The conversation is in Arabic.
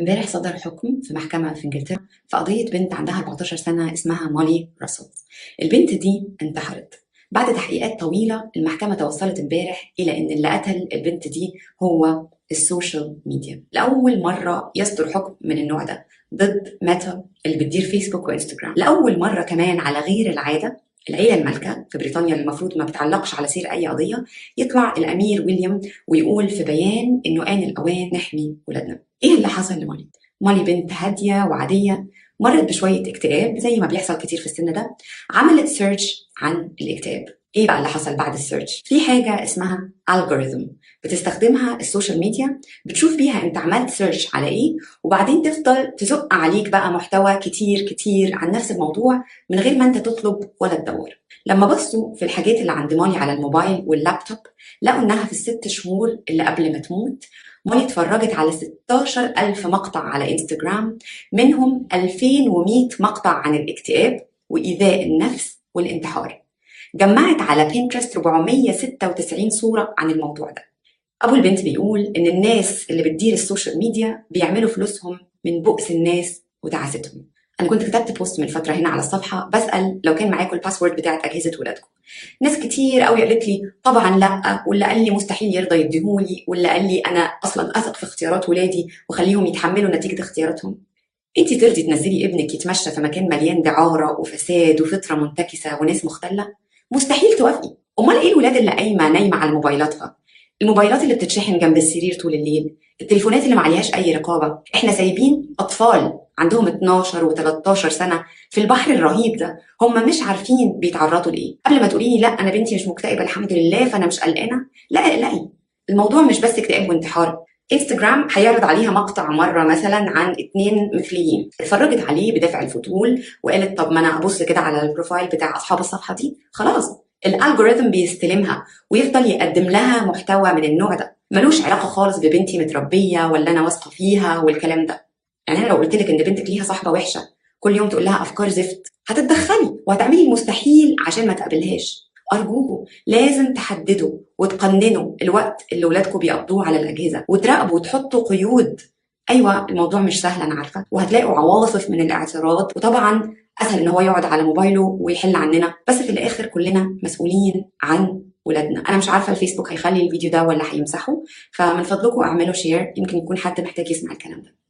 امبارح صدر حكم في محكمة في إنجلترا في قضية بنت عندها 14 سنة اسمها مولي راسل. البنت دي انتحرت. بعد تحقيقات طويلة المحكمة توصلت امبارح إلى إن اللي قتل البنت دي هو ال social media. لأول مرة يصدر حكم من النوع ده ضد ميتا اللي بتدير فيسبوك وإنستجرام. لأول مرة كمان على غير العادة العيلة المالكة في بريطانيا اللي المفروض ما بتعلقش على سير أي قضية يطلع الأمير ويليام ويقول في بيان إنه آن الأوان نحمي ولادنا إيه اللي حصل لمولي؟ مولي بنت هادية وعادية مرت بشوية اكتئاب زي ما بيحصل كتير في السن ده عملت search عن الاكتئاب إيه بقى اللي حصل بعد ال search؟ في حاجة اسمها algorithm بتستخدمها ال social media بتشوف بيها انت عملت search على إيه وبعدين تفضل تزق عليك بقى محتوى كتير كتير عن نفس الموضوع من غير ما انت تطلب ولا تدور. لما بصوا في الحاجات اللي عند مولي على الموبايل واللابتوب لقوا انها في الست شهور اللي قبل ما تموت مولي اتفرجت على 16 ألف مقطع على انستجرام منهم 2100 مقطع عن الاكتئاب وإيذاء النفس والانتحار. جمعت على بينترست 496 صورة عن الموضوع ده. أبو البنت بيقول إن الناس اللي بتدير ال social media بيعملوا فلوسهم من بؤس الناس وتعاستهم أنا كنت كتبت post من فترة هنا على الصفحة بسأل لو كان معاكم ال password بتاعت أجهزة ولادكم. ناس كتير قوي قالت لي طبعا لأ واللي قال لي مستحيل يرضى يديهولي واللي قال لي أنا أصلا أثق في اختيارات ولادي وخليهم يتحملوا نتيجة اختياراتهم. انت ترضي تنزلي ابنك يتمشى في مكان مليان دعارة وفساد وفطرة منتكسة وناس مختلة؟ مستحيل توافقي. أمال إيه الولاد اللي قايمة نايمة على موبايلاتها؟ الموبايلات اللي بتتشحن جنب السرير طول الليل التليفونات اللي ما عليهاش أي رقابة. إحنا سايبين أطفال عندهم 12 و13 سنة في البحر الرهيب ده. هم مش عارفين بيتعرضوا لإيه. قبل ما تقولي لي لأ أنا بنتي مش مكتئبة الحمد لله فأنا مش قلقانة. لا اقلقي. الموضوع مش بس اكتئاب وانتحار. انستجرام هيعرض عليها مقطع مرة مثلا عن اتنين مثليين اتفرجت عليه بدافع الفضول وقالت طب ما أنا ابص كده على ال profile بتاع أصحاب الصفحة دي. خلاص ال algorithm بيستلمها ويفضل يقدم لها محتوى من النوع ده. ملوش علاقة خالص ببنتي متربية ولا أنا واثقة فيها والكلام ده. يعني أنا لو قلت لك إن بنتك ليها صاحبة وحشة كل يوم تقول لها أفكار زفت هتتدخلي وهتعملي المستحيل عشان ما تقابلهاش. أرجوكوا لازم تحددوا وتقننوا الوقت اللي ولادكم بيقضوه على الأجهزة وتراقبوا وتحطوا قيود. أيوة الموضوع مش سهل أنا عارفة. وهتلاقوا عواصف من الاعتراض وطبعا أسهل إن هو يقعد على موبايله ويحل عننا. بس في الآخر كلنا مسؤولين عن ولادنا. أنا مش عارفة الفيسبوك هيخلي الفيديو ده ولا هيمسحه. فمن فضلكم أعملوا شير يمكن يكون حد محتاج يسمع الكلام ده.